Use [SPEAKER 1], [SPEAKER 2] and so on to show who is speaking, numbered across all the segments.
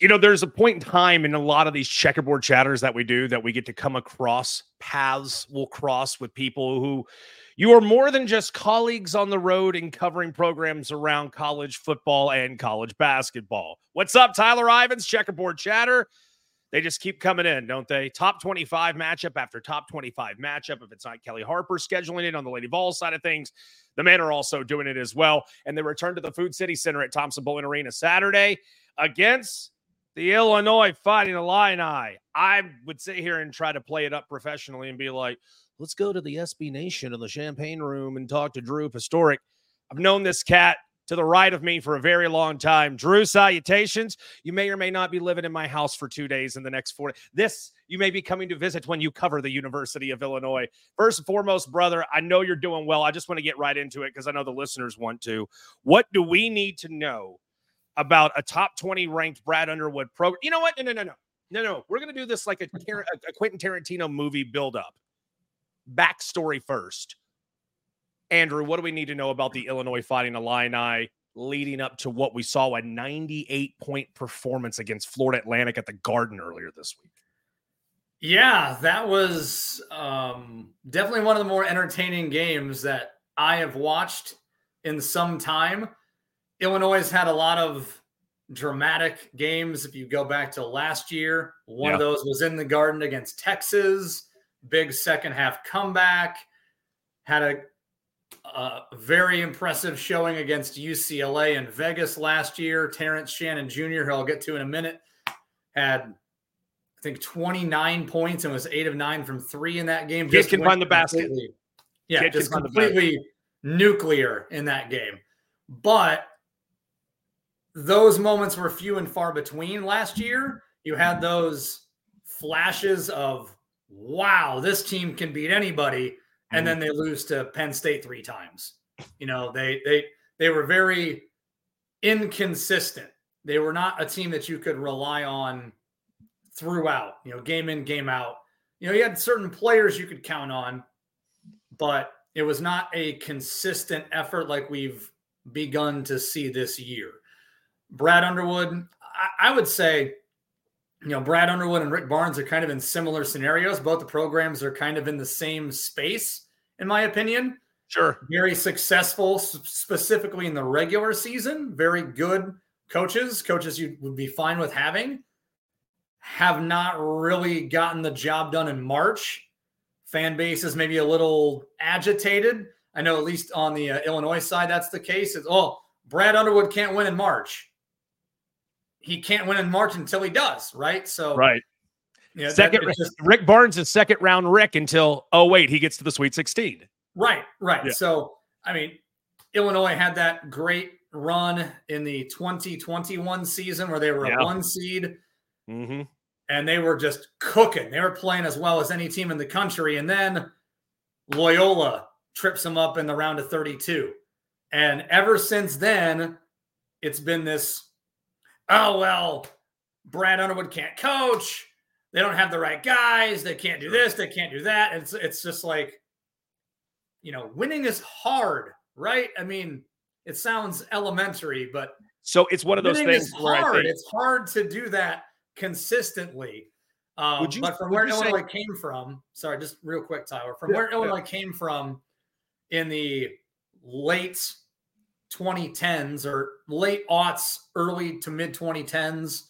[SPEAKER 1] you know, there's a point in time in a lot of these checkerboard chatters that we do that we get to come across paths we'll cross with people who you are more than just colleagues on the road and covering programs around college football and college basketball. What's up, Tyler Ivins, checkerboard chatter? They just keep coming in, don't they? Top 25 matchup after top 25 matchup. If it's not Kellie Harper scheduling it on the Lady Vols side of things, the men are also doing it as well. And they return to the Food City Center at Thompson-Boling Arena Saturday against the Illinois Fighting Illini. I would sit here and try to play it up professionally and be like, let's go to the SB Nation in the Champaign Room and talk to Drew Pastorek. I've known this cat to the right of me for a very long time. Drew, salutations. You may or may not be living in my house for two days in the next four. This you may be coming to visit when you cover the University of Illinois. First and foremost, brother, I know you're doing well. I just want to get right into it because I know the listeners want to. What do we need to know about a top 20 ranked Brad Underwood program? You know what? No, no, no, no. No, no. We're going to do this like a, a Quentin Tarantino movie build up. Backstory first Andrew, what do we need to know about the Illinois Fighting Illini leading up to what we saw a 98 point performance against Florida Atlantic at the Garden earlier this week?
[SPEAKER 2] Yeah, that was um, definitely one of the more entertaining games that I have watched in some time. Illinois has had a lot of dramatic games. If you go back to last year, one yeah. of those was in the Garden against Texas, big second half comeback. Had a a very impressive showing against UCLA in Vegas last year. Terrence Shannon Jr., who I'll get to in a minute, had I think 29 points and was eight of nine from three in that game.
[SPEAKER 1] Just can find the basket.
[SPEAKER 2] Yeah, Kid just completely nuclear in that game. But those moments were few and far between last year. You had those flashes of, wow, this team can beat anybody and then mm-hmm. they lose to Penn State three times. You know, they they they were very inconsistent. They were not a team that you could rely on throughout, you know, game in, game out. You know, you had certain players you could count on, but it was not a consistent effort like we've begun to see this year. Brad Underwood, I, I would say, you know, Brad Underwood and Rick Barnes are kind of in similar scenarios. Both the programs are kind of in the same space in my opinion.
[SPEAKER 1] Sure.
[SPEAKER 2] Very successful, specifically in the regular season. Very good coaches, coaches you would be fine with having. Have not really gotten the job done in March. Fan base is maybe a little agitated. I know at least on the uh, Illinois side, that's the case. It's, oh, Brad Underwood can't win in March. He can't win in March until he does, right? So,
[SPEAKER 1] right. Yeah, second just, Rick Barnes is second round Rick until oh wait he gets to the Sweet 16.
[SPEAKER 2] Right, right. Yeah. So I mean, Illinois had that great run in the 2021 season where they were yeah. a one seed,
[SPEAKER 1] mm-hmm.
[SPEAKER 2] and they were just cooking. They were playing as well as any team in the country, and then Loyola trips them up in the round of 32, and ever since then, it's been this. Oh well, Brad Underwood can't coach they don't have the right guys. They can't do this. They can't do that. It's it's just like, you know, winning is hard, right? I mean, it sounds elementary, but
[SPEAKER 1] so it's one of those things
[SPEAKER 2] where hard. Think, it's hard to do that consistently. Um, you, but from where Illinois say, came from, sorry, just real quick, Tyler, from yeah, where Illinois yeah. came from in the late 2010s or late aughts, early to mid 2010s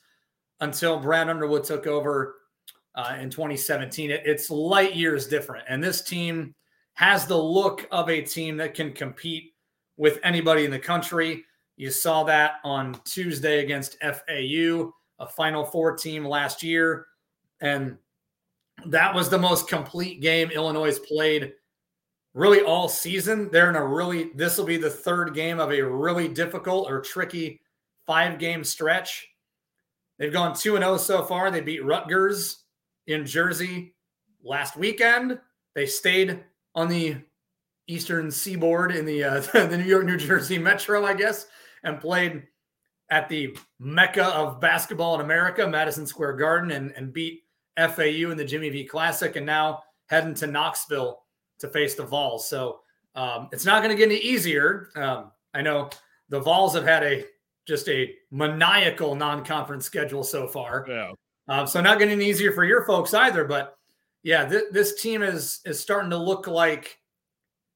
[SPEAKER 2] until Brad Underwood took over uh, in 2017. It, it's light years different. And this team has the look of a team that can compete with anybody in the country. You saw that on Tuesday against FAU, a Final Four team last year. And that was the most complete game Illinois played really all season. They're in a really, this will be the third game of a really difficult or tricky five game stretch. They've gone 2 0 so far. They beat Rutgers in Jersey last weekend. They stayed on the eastern seaboard in the uh, the New York New Jersey metro, I guess, and played at the mecca of basketball in America, Madison Square Garden, and, and beat FAU in the Jimmy V Classic, and now heading to Knoxville to face the Vols. So um, it's not going to get any easier. Um, I know the Vols have had a just a maniacal non-conference schedule so far.
[SPEAKER 1] Yeah.
[SPEAKER 2] Um, so not getting easier for your folks either. But yeah, th- this team is is starting to look like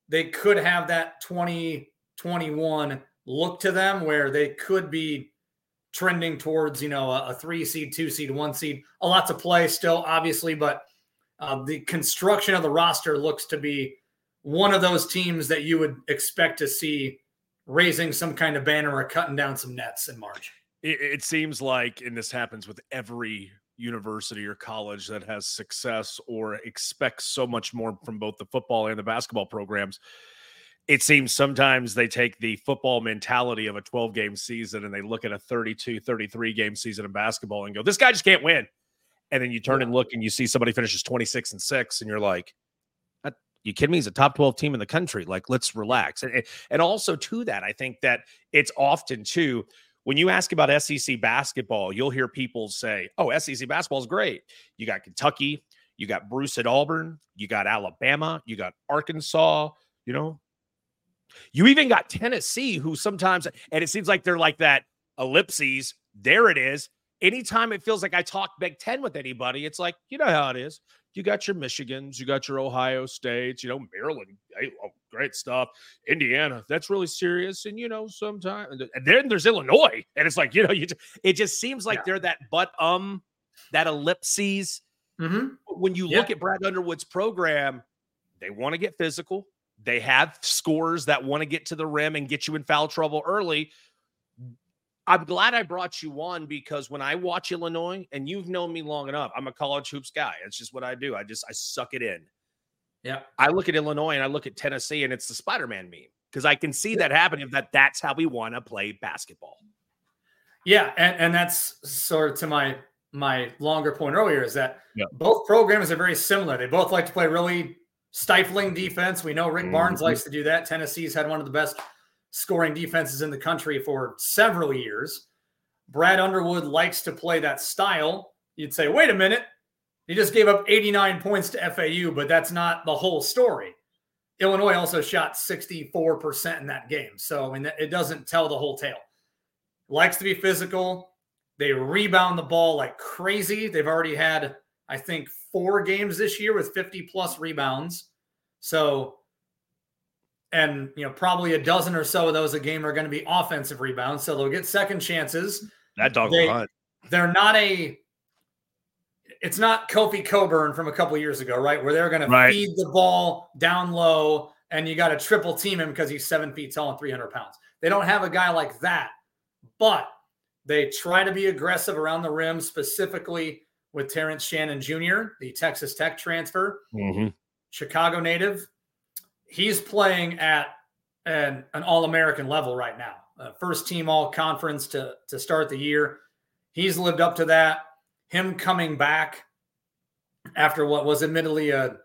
[SPEAKER 2] they could have that 2021 look to them where they could be trending towards you know a, a three seed, two seed, one seed. A lot to play still, obviously, but uh, the construction of the roster looks to be one of those teams that you would expect to see raising some kind of banner or cutting down some nets in March.
[SPEAKER 1] It, it seems like, and this happens with every university or college that has success or expects so much more from both the football and the basketball programs. It seems sometimes they take the football mentality of a 12 game season and they look at a 32, 33 game season in basketball and go, this guy just can't win. And then you turn and look and you see somebody finishes 26 and six, and you're like, you kidding me? He's a top 12 team in the country. Like, let's relax. And, and also to that, I think that it's often too, when you ask about SEC basketball, you'll hear people say, oh, SEC basketball is great. You got Kentucky, you got Bruce at Auburn, you got Alabama, you got Arkansas, you know, you even got Tennessee, who sometimes, and it seems like they're like that ellipses. There it is. Anytime it feels like I talk Big Ten with anybody, it's like, you know how it is you got your Michigans, you got your Ohio States, you know, Maryland, hey, oh, great stuff. Indiana, that's really serious. And, you know, sometimes, and then there's Illinois. And it's like, you know, you just, it just seems like yeah. they're that but um, that ellipses.
[SPEAKER 2] Mm-hmm.
[SPEAKER 1] When you yeah. look at Brad Underwood's program, they want to get physical. They have scores that want to get to the rim and get you in foul trouble early. I'm glad I brought you on because when I watch Illinois, and you've known me long enough, I'm a college hoops guy. It's just what I do. I just I suck it in.
[SPEAKER 2] Yeah.
[SPEAKER 1] I look at Illinois and I look at Tennessee, and it's the Spider-Man meme because I can see that happening. That that's how we want to play basketball.
[SPEAKER 2] Yeah, and, and that's sort of to my my longer point earlier is that yeah. both programs are very similar. They both like to play really stifling defense. We know Rick mm-hmm. Barnes likes to do that. Tennessee's had one of the best scoring defenses in the country for several years. Brad Underwood likes to play that style. You'd say, wait a minute, he just gave up 89 points to FAU, but that's not the whole story. Illinois also shot 64% in that game. So, I mean, it doesn't tell the whole tale. Likes to be physical. They rebound the ball like crazy. They've already had, I think, four games this year with 50 plus rebounds. So, and you know probably a dozen or so of those a game are going to be offensive rebounds so they'll get second chances.
[SPEAKER 1] That dog they, will
[SPEAKER 2] they're not a it's not kofi cockburn from a couple years ago right where they're going
[SPEAKER 1] right.
[SPEAKER 2] to feed the ball down low and you got to triple team him because he's seven feet tall and 300 pounds. They don't have a guy like that but they try to be aggressive around the rim specifically with terrence shannon jr the texas tech transfer.
[SPEAKER 1] Mm-hmm.
[SPEAKER 2] chicago native he's playing at an, an All American level right now. Uh, first team All Conference to to start the year. He's lived up to that. Him coming back after what was admittedly a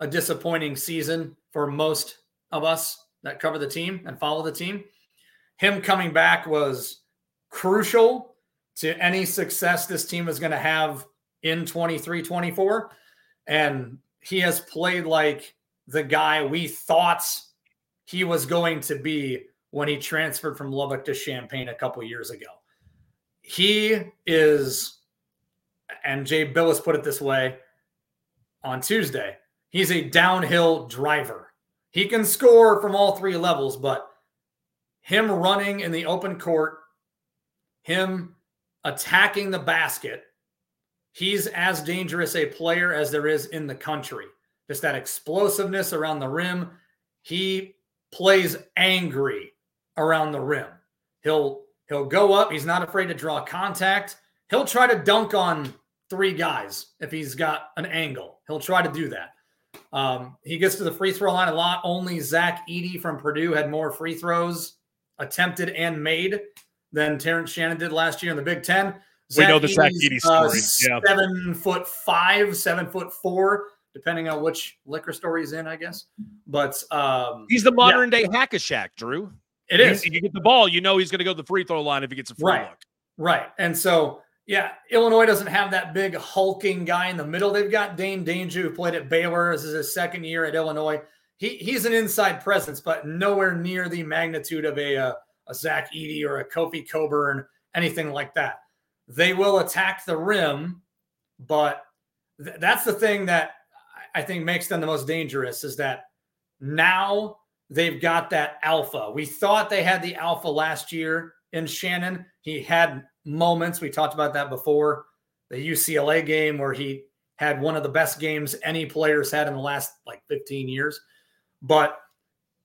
[SPEAKER 2] a disappointing season for most of us that cover the team and follow the team. Him coming back was crucial to any success this team is going to have in 23 24. And he has played like the guy we thought he was going to be when he transferred from Lubbock to Champaign a couple years ago. He is, and Jay Bilas put it this way on Tuesday he's a downhill driver. He can score from all three levels, but him running in the open court, him attacking the basket, he's as dangerous a player as there is in the country just that explosiveness around the rim. He plays angry around the rim. He'll he'll go up. He's not afraid to draw contact. He'll try to dunk on three guys if he's got an angle. He'll try to do that. Um, he gets to the free throw line a lot. Only Zach Edey from Purdue had more free throws attempted and made than Terrence Shannon did last year in the Big Ten.
[SPEAKER 1] Zach we know the Zach Edey story. Uh,
[SPEAKER 2] yeah. Seven foot five, seven foot four depending on which liquor store he's in, I guess. But um,
[SPEAKER 1] he's the modern yeah. day hack a Shaq, Drew.
[SPEAKER 2] It is.
[SPEAKER 1] You get the ball, you know he's going to go to the free throw line if he gets a free
[SPEAKER 2] right.
[SPEAKER 1] look.
[SPEAKER 2] Right. And so, yeah, Illinois doesn't have that big hulking guy in the middle. They've got Dain Dainja, who played at Baylor. This is his second year at Illinois. He he's an inside presence, but nowhere near the magnitude of a uh, a Zach Edey or a Kofi Cockburn, anything like that. They will attack the rim, but th- that's the thing that I think makes them the most dangerous is that now they've got that alpha. We thought they had the alpha last year in Shannon. He had moments. We talked about that before. The UCLA game where he had one of the best games any players had in the last like 15 years. But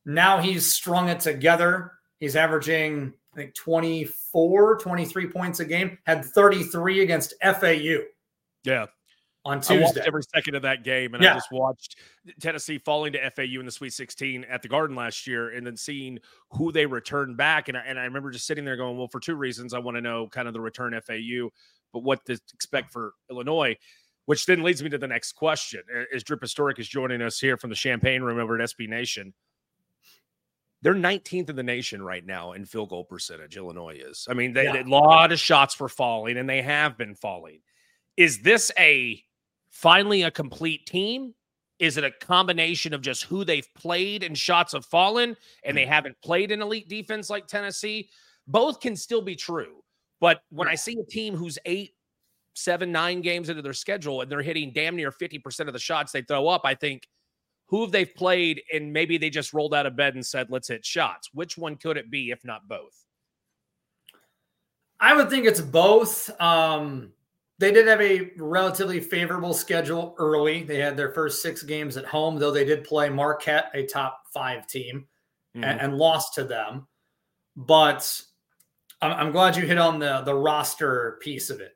[SPEAKER 2] now he's strung it together. He's averaging, I think, 24, 23 points a game, had 33 against FAU.
[SPEAKER 1] Yeah
[SPEAKER 2] on Tuesday.
[SPEAKER 1] Every second of that game, and yeah. I just watched Tennessee falling to FAU in the Sweet 16 at the Garden last year, and then seeing who they returned back. And I, and I remember just sitting there going, "Well, for two reasons, I want to know kind of the return FAU, but what to expect for Illinois." Which then leads me to the next question. As Drew Pastorek is joining us here from the Champaign Room over at SB Nation, they're 19th in the nation right now in field goal percentage. Illinois is. I mean, they, yeah. a lot of shots were falling, and they have been falling. Is this a finally a complete team? Is it a combination of just who they've played and shots have fallen and they mm. haven't played an elite defense like Tennessee? Both can still be true. But when I see a team who's eight, seven, nine games into their schedule and they're hitting damn near 50% of the shots they throw up, I think, who have they played? And maybe they just rolled out of bed and said, let's hit shots. Which one could it be, if not both?
[SPEAKER 2] I would think it's both. Um, they did have a relatively favorable schedule early. They had their first six games at home, though they did play Marquette, a top five team, mm-hmm. and, and, lost to them. But I'm, I'm glad you hit on the, the roster piece of it.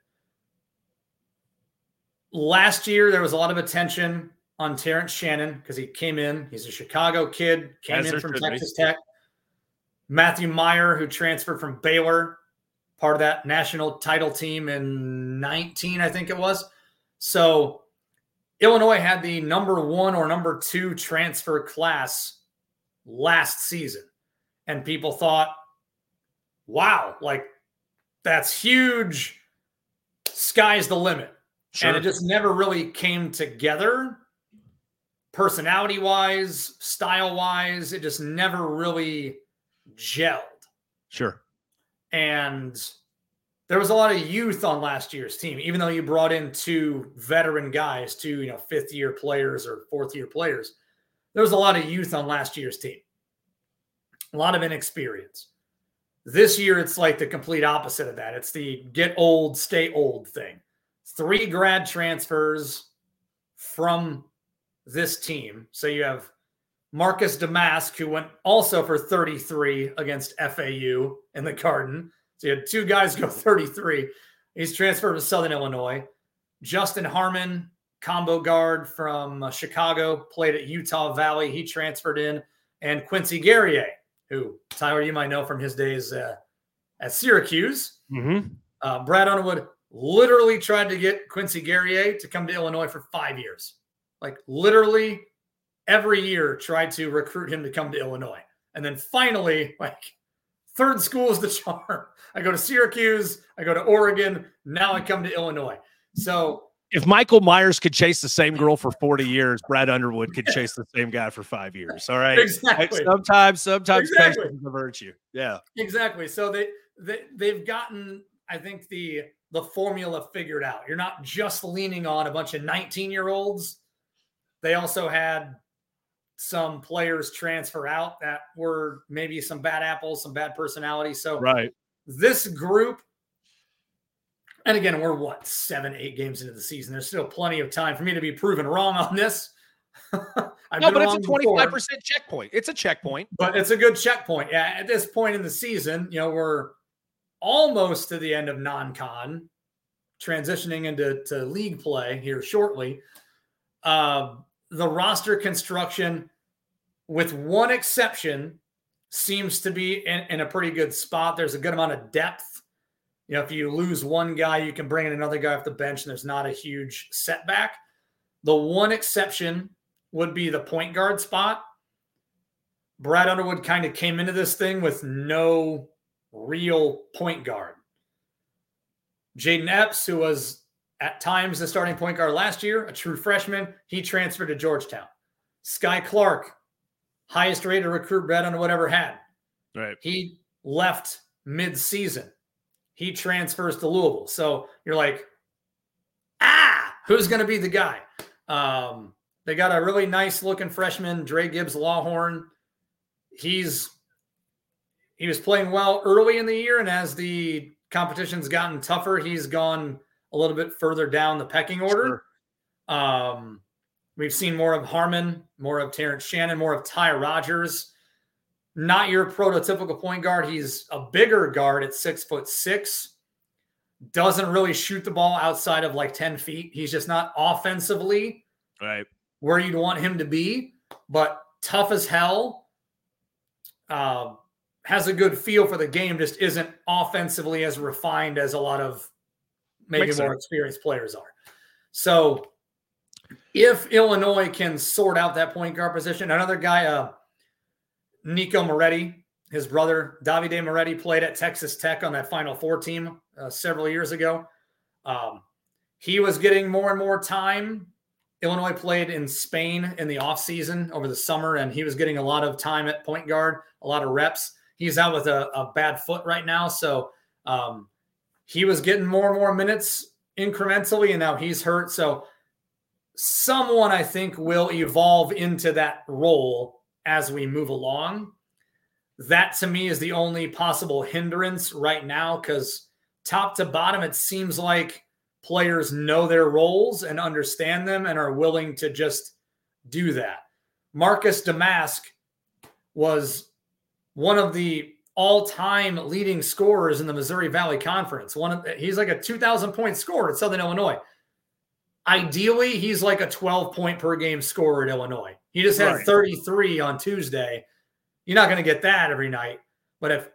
[SPEAKER 2] Last year, there was a lot of attention on Terrence Shannon because he came in. He's a Chicago kid, came As in from Texas be. Tech. Matthew Mayer, who transferred from Baylor, part of that national title team in 19, I think it was. So Illinois had the number one or number two transfer class last season. And people thought, wow, like that's huge. Sky's the limit. Sure. And it just never really came together personality wise, style wise. It just never really gelled.
[SPEAKER 1] Sure.
[SPEAKER 2] And there was a lot of youth on last year's team, even though you brought in two veteran guys, two, you know, fifth year players or fourth year players. There was a lot of youth on last year's team, a lot of inexperience. This year, it's like the complete opposite of that. It's the get old, stay old thing. Three grad transfers from this team. So you have Marcus Domask, who went also for 33 against FAU in the Garden. So you had two guys go 33. He's transferred to Southern Illinois. Justin Harmon, combo guard from uh, Chicago, played at Utah Valley. He transferred in. And Quincy Guerrier, who Tyler, you might know from his days uh, at Syracuse.
[SPEAKER 1] Mm-hmm.
[SPEAKER 2] Uh, Brad Underwood literally tried to get Quincy Guerrier to come to Illinois for five years. Like literally every year tried to recruit him to come to Illinois. And then finally, like third school is the charm. I go to Syracuse, I go to Oregon, now I come to Illinois. So
[SPEAKER 1] if Michael Myers could chase the same girl for 40 years, Brad Underwood could chase the same guy for five years. All right.
[SPEAKER 2] Exactly.
[SPEAKER 1] sometimes, sometimes exactly. patience is a virtue. Yeah.
[SPEAKER 2] Exactly. So they, they they've gotten, I think, the the formula figured out. You're not just leaning on a bunch of 19 year olds. They also had some players transfer out that were maybe some bad apples, some bad personalities. So
[SPEAKER 1] right.
[SPEAKER 2] this group, and again, we're what seven, eight games into the season. There's still plenty of time for me to be proven wrong on this.
[SPEAKER 1] no, but it's a 25% checkpoint. It's a checkpoint.
[SPEAKER 2] But it's a good checkpoint. Yeah, at this point in the season, you know, we're almost to the end of non-con, transitioning into to league play here shortly. Uh, the roster construction with one exception, seems to be in, in, a pretty good spot. There's a good amount of depth. You know, if you lose one guy, you can bring in another guy off the bench, and there's not a huge setback. The one exception would be the point guard spot. Brad Underwood kind of came into this thing with no real point guard. Jayden Epps, who was at times the starting point guard last year, a true freshman, he transferred to Georgetown. Skyy Clark, highest rated recruit Brad Underwood whatever had.
[SPEAKER 1] Right.
[SPEAKER 2] He left mid-season. He transfers to Louisville. So you're like, ah, who's going to be the guy? Um, they got a really nice looking freshman, Dra Gibbs Lawhorn. He's he was playing well early in the year, and as the competition's gotten tougher, he's gone a little bit further down the pecking order. Sure. Um, we've seen more of Harmon, more of Terrence Shannon, more of Ty Rodgers. Not your prototypical point guard. He's a bigger guard at six foot six. Doesn't really shoot the ball outside of like 10 feet. He's just not offensively
[SPEAKER 1] right
[SPEAKER 2] where you'd want him to be, but tough as hell. Uh, has a good feel for the game, just isn't offensively as refined as a lot of maybe more experienced players are. So if Illinois can sort out that point guard position, another guy, uh, Nico Moretti, his brother Davide Moretti played at Texas Tech on that Final Four team uh, several years ago. Um, he was getting more and more time. Illinois played in Spain in the offseason over the summer, and he was getting a lot of time at point guard, a lot of reps. He's out with a, a bad foot right now. So um, he was getting more and more minutes incrementally, and now he's hurt. So someone I think will evolve into that role as we move along. That to me is the only possible hindrance right now because top to bottom, it seems like players know their roles and understand them and are willing to just do that. Marcus Domask was one of the all-time leading scorers in the Missouri Valley Conference. One of he's like a 2000 point scorer at Southern Illinois. Ideally, he's like a 12 point per game scorer at Illinois. He just had right. 33 on Tuesday. You're not going to get that every night. But if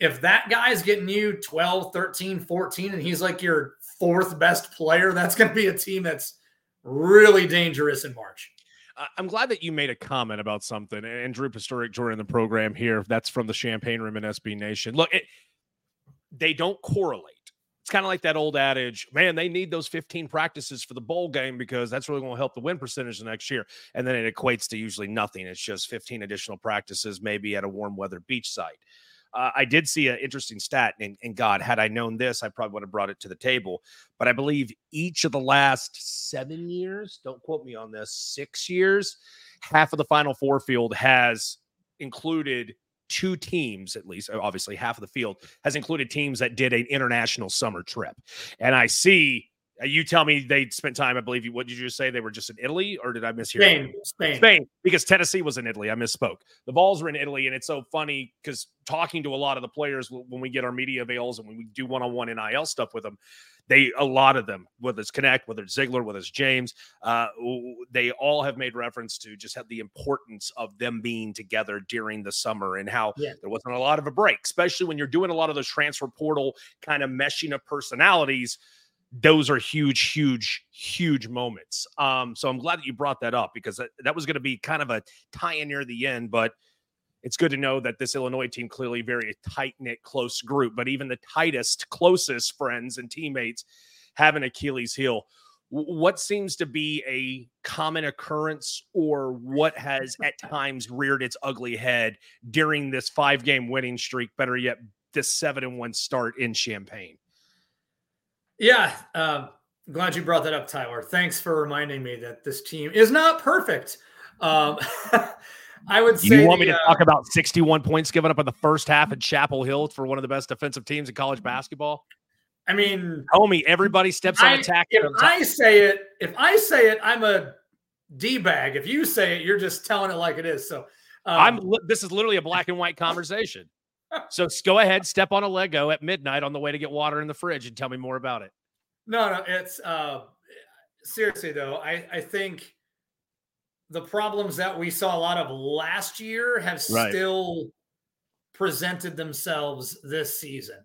[SPEAKER 2] if that guy's getting you 12, 13, 14 and he's like your fourth best player, that's going to be a team that's really dangerous in March.
[SPEAKER 1] I'm glad that you made a comment about something. And Drew Pastorek joining the program here. That's from the Champaign Room in SB Nation. Look, it, they don't correlate. It's kind of like that old adage, man, they need those 15 practices for the bowl game because that's really going to help the win percentage the next year. And then it equates to usually nothing. It's just 15 additional practices, maybe at a warm weather beach site. Uh, I did see an interesting stat, and, and, God, had I known this, I probably would have brought it to the table. But I believe each of the last seven years, don't quote me on this, six years, half of the Final Four field has included two teams, at least, obviously half of the field has included teams that did an international summer trip. And I see you tell me they spent time. I believe you. What did you just say? They were just in Italy, or did I mishear?
[SPEAKER 2] Spain, Spain,
[SPEAKER 1] Spain. Because Tennessee was in Italy. I misspoke. The balls were in Italy, and it's so funny because talking to a lot of the players when we get our media avails and when we do one-on-one NIL stuff with them, they a lot of them, whether it's Knecht, whether it's Zeigler, whether it's James, uh, they all have made reference to just have the importance of them being together during the summer and how yeah. there wasn't a lot of a break, especially when you're doing a lot of those transfer portal kind of meshing of personalities those are huge, huge, huge moments. Um, so I'm glad that you brought that up because that, that was going to be kind of a tie in near the end, but it's good to know that this Illinois team clearly very tight knit, close group. But even the tightest, closest friends and teammates have an Achilles heel. What seems to be a common occurrence, or what has at times reared its ugly head during this five game winning streak? Better yet, this seven and one start in Champaign.
[SPEAKER 2] Yeah, uh, glad you brought that up, Tyler. Thanks for reminding me that this team is not perfect. Um, I would say.
[SPEAKER 1] You want me to uh, talk about 61 points given up in the first half at Chapel Hill for one of the best defensive teams in college basketball?
[SPEAKER 2] I mean,
[SPEAKER 1] homie, everybody steps on attack.
[SPEAKER 2] If I say it, if I say it, I'm a d bag. If you say it, you're just telling it like it is. So
[SPEAKER 1] um, I'm. This is literally a black and white conversation so go ahead, step on a Lego at midnight on the way to get water in the fridge and tell me more about it.
[SPEAKER 2] No, no, it's uh seriously though, I, I think the problems that we saw a lot of last year have right. still presented themselves this season.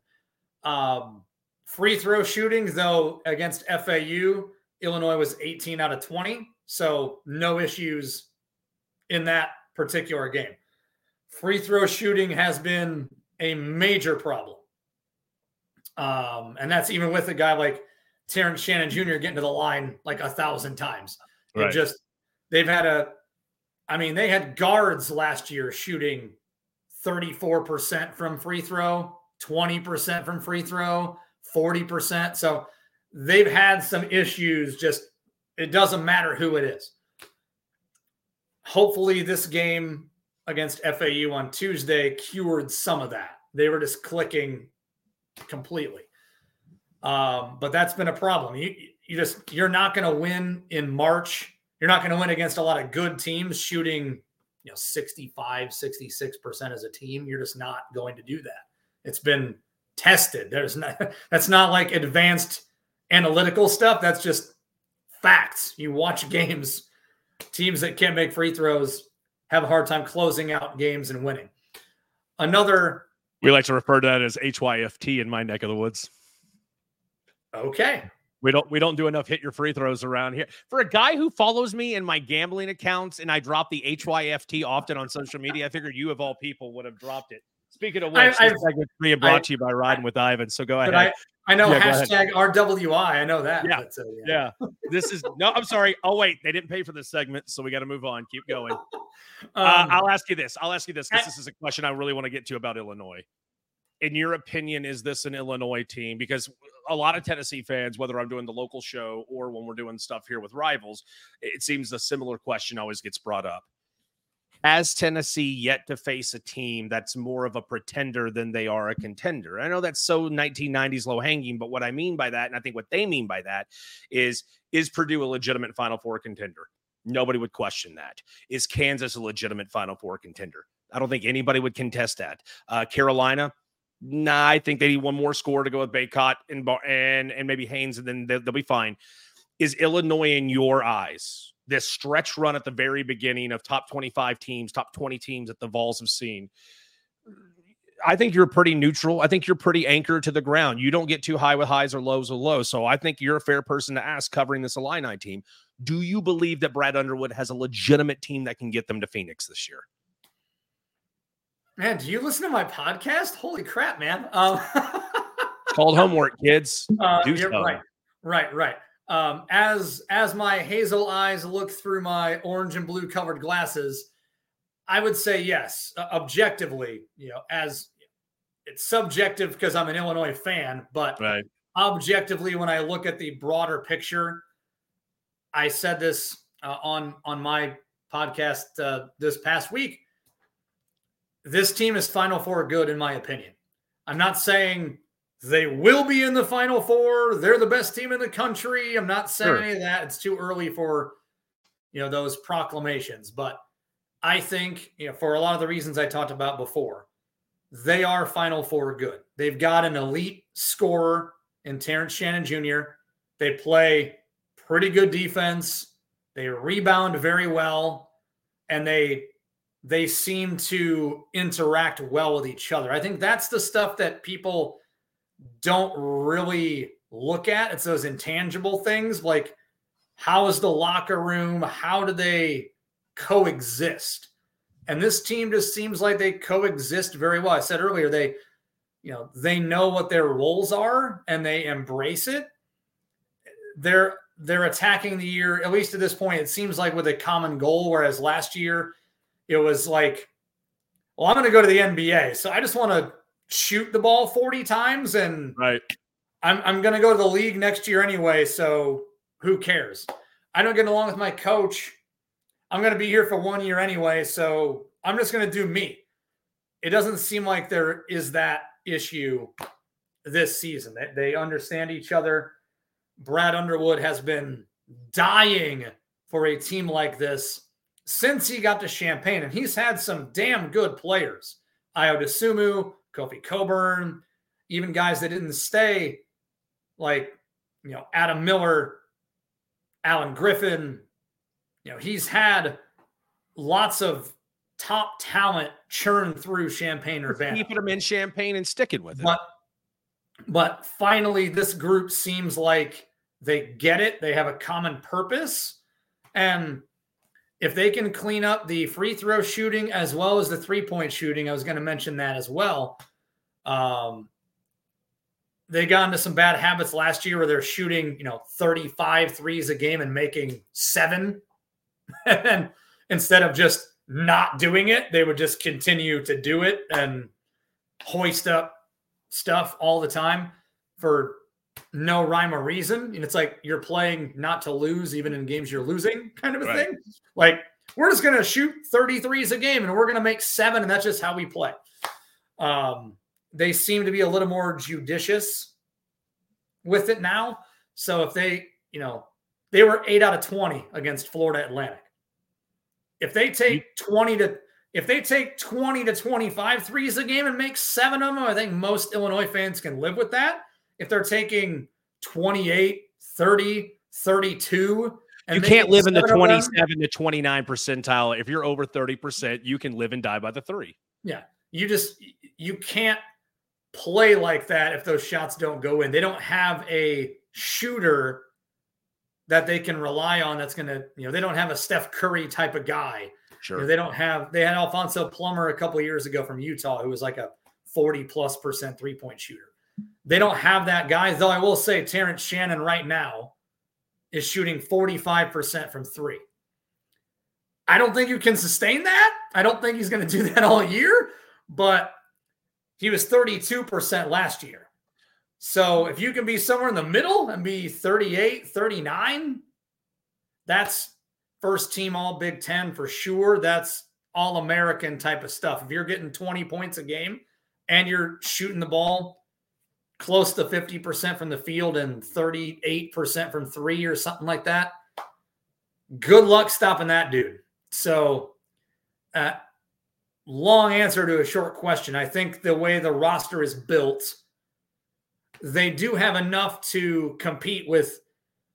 [SPEAKER 2] Um, free throw shooting, though, against FAU, Illinois was 18 out of 20. So no issues in that particular game. Free throw shooting has been a major problem. Um, and that's even with a guy like Terrence Shannon Jr. getting to the line like a thousand times. Right. Just they've had a I mean, they had guards last year shooting 34% from free throw, 20% from free throw, 40%. So they've had some issues. Just it doesn't matter who it is. Hopefully, this game against FAU on Tuesday cured some of that. They were just clicking completely. Um, but that's been a problem. You you just you're not going to win in March. You're not going to win against a lot of good teams shooting, you know, 65, 66% as a team. You're just not going to do that. It's been tested. There's not that's not like advanced analytical stuff. That's just facts. You watch games, teams that can't make free throws have a hard time closing out games and winning. Another
[SPEAKER 1] we like to refer to that as HYFT in my neck of the woods.
[SPEAKER 2] Okay.
[SPEAKER 1] We don't we don't do enough hit your free throws around here. For a guy who follows me in my gambling accounts and I drop the HYFT often on social media, I figured you of all people would have dropped it. Speaking of which, I, this being brought I, to you by Riding with Ivan. So go ahead.
[SPEAKER 2] I, I know yeah, hashtag RWI. I know that.
[SPEAKER 1] Yeah. But, uh, yeah. yeah. This is no, I'm sorry. Oh, wait. They didn't pay for this segment. So we got to move on. Keep going. um, uh, I'll ask you this. I'll ask you this because this is a question I really want to get to about Illinois. In your opinion, is this an Illinois team? Because a lot of Tennessee fans, whether I'm doing the local show or when we're doing stuff here with rivals, it seems a similar question always gets brought up has Tennessee yet to face a team that's more of a pretender than they are a contender? I know that's so 1990s low hanging, but what I mean by that, and I think what they mean by that, is is Purdue a legitimate Final Four contender? Nobody would question that. Is Kansas a legitimate Final Four contender? I don't think anybody would contest that. Uh, Carolina, nah, I think they need one more score to go with Bacot and and and maybe Haynes, and then they'll, they'll be fine. Is Illinois in your eyes? This stretch run at the very beginning of top 25 teams, top 20 teams that the Vols have seen. I think you're pretty neutral. I think you're pretty anchored to the ground. You don't get too high with highs or lows or lows. So I think you're a fair person to ask covering this Illini team. Do you believe that Brad Underwood has a legitimate team that can get them to Phoenix this year?
[SPEAKER 2] Man, do you listen to my podcast? Holy crap, man. Um,
[SPEAKER 1] called homework, kids.
[SPEAKER 2] Uh, right, right, right um, as as my hazel eyes look through my orange and blue colored glasses, I would say yes. Uh, objectively, you know, as it's subjective because I'm an Illinois fan, but right. objectively, when I look at the broader picture, I said this uh, on on my podcast uh, this past week. This team is Final Four good, in my opinion. I'm not saying they will be in the final four. They're the best team in the country. I'm not saying sure. any of that. It's too early for you know those proclamations, but I think you know for a lot of the reasons I talked about before, they are final four good. They've got an elite scorer in Terrence Shannon Jr. They play pretty good defense. They rebound very well, and they they seem to interact well with each other. I think that's the stuff that people don't really look at. It's those intangible things like how is the locker room? How do they coexist? And this team just seems like they coexist very well. I said earlier, they, you know, they know what their roles are and they embrace it. They're they're attacking the year, at least at this point, it seems like with a common goal, whereas last year it was like, well, I'm going to go to the NBA. So I just want to shoot the ball 40 times and
[SPEAKER 1] right.
[SPEAKER 2] I'm I'm gonna go to the league next year anyway, so who cares? I don't get along with my coach. I'm gonna be here for one year anyway, so I'm just gonna do me. It doesn't seem like there is that issue this season. They, they understand each other. Brad Underwood has been dying for a team like this since he got to Champaign, and he's had some damn good players. Ayo Dosunmu, Kofi Cockburn, even guys that didn't stay, like, you know, Adam Miller, Alan Griffin. You know, he's had lots of top talent churn through Champaign Urbana.
[SPEAKER 1] Keeping them in Champaign and sticking with it.
[SPEAKER 2] But, but finally, this group seems like they get it. They have a common purpose. And if they can clean up the free throw shooting as well as the three point shooting, I was going to mention that as well. Um, they got into some bad habits last year where they're shooting, you know, 35 threes a game and making seven. and instead of just not doing it. They would just continue to do it and hoist up stuff all the time for no rhyme or reason. And it's like you're playing not to lose, even in games you're losing, kind of a right. thing. Like we're just gonna shoot 33s a game and we're gonna make seven, and that's just how we play. Um, they seem to be a little more judicious with it now. So if they, you know, they were eight out of 20 against Florida Atlantic. If they take mm-hmm. 20 to if they take 20 to 25 threes a game and make seven of them, I think most Illinois fans can live with that. If they're taking 28, 30, 32,
[SPEAKER 1] you can't live in the 27 to 29 percentile. If you're over 30%, you can live and die by the three.
[SPEAKER 2] Yeah. You just you can't play like that if those shots don't go in. They don't have a shooter that they can rely on that's going to, you know, they don't have a Steph Curry type of guy. Sure. You know, they don't have, they had Alfonso Plummer a couple years ago from Utah who was like a 40 plus percent three point shooter. They don't have that guy, though I will say Terrence Shannon right now is shooting 45% from three. I don't think you can sustain that. I don't think he's going to do that all year, but he was 32% last year. So if you can be somewhere in the middle and be 38, 39, that's first team all Big 10 for sure. That's all American type of stuff. If you're getting 20 points a game and you're shooting the ball close to 50% from the field and 38% from three or something like that, good luck stopping that dude. So, uh, long answer to a short question. I think the way the roster is built, they do have enough to compete with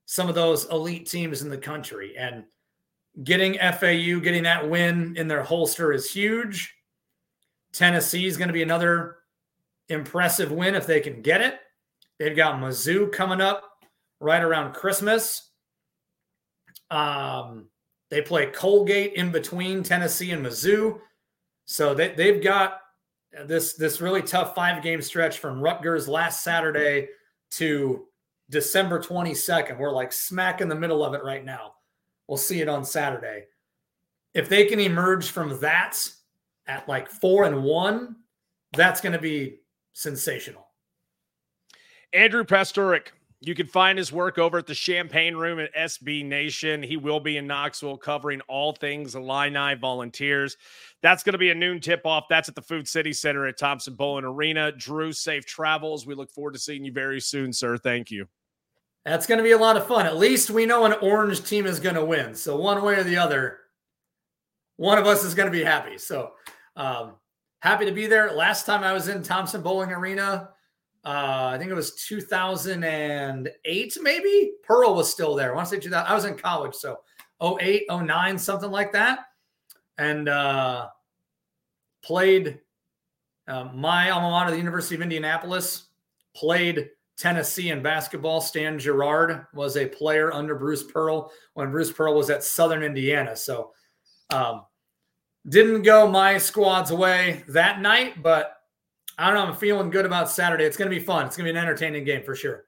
[SPEAKER 2] some of those elite teams in the country. And getting FAU, getting that win in their holster is huge. Tennessee is going to be another impressive win if they can get it. They've got Mizzou coming up right around Christmas. Um, they play Colgate in between Tennessee and Mizzou. So they, they've got this this really tough five game stretch from Rutgers last Saturday to December 22nd. We're like smack in the middle of it right now. We'll see it on Saturday. If they can emerge from that at like four and one, that's going to be sensational.
[SPEAKER 1] Andrew Pastorek, you can find his work over at the Champaign Room at SB Nation. He will be in Knoxville covering all things Illini volunteers. That's going to be a noon tip off. That's at the Food City Center at Thompson-Boling Arena. Drew, safe travels. We look forward to seeing you very soon, sir. Thank you.
[SPEAKER 2] That's going to be a lot of fun. At least we know an orange team is going to win. So, one way or the other, one of us is going to be happy. So, um, happy to be there. Last time I was in Thompson-Boling Arena, uh, I think it was 2008, maybe. Pearl was still there. I want to say 2000. I was in college. So, 08, 09, something like that and uh, played uh, my alma mater, the University of Indianapolis, played Tennessee in basketball. Stan Gouard was a player under Bruce Pearl when Bruce Pearl was at Southern Indiana. So, um, didn't go my squad's way that night, but I don't know. I'm feeling good about Saturday. It's going to be fun. It's going to be an entertaining game for sure.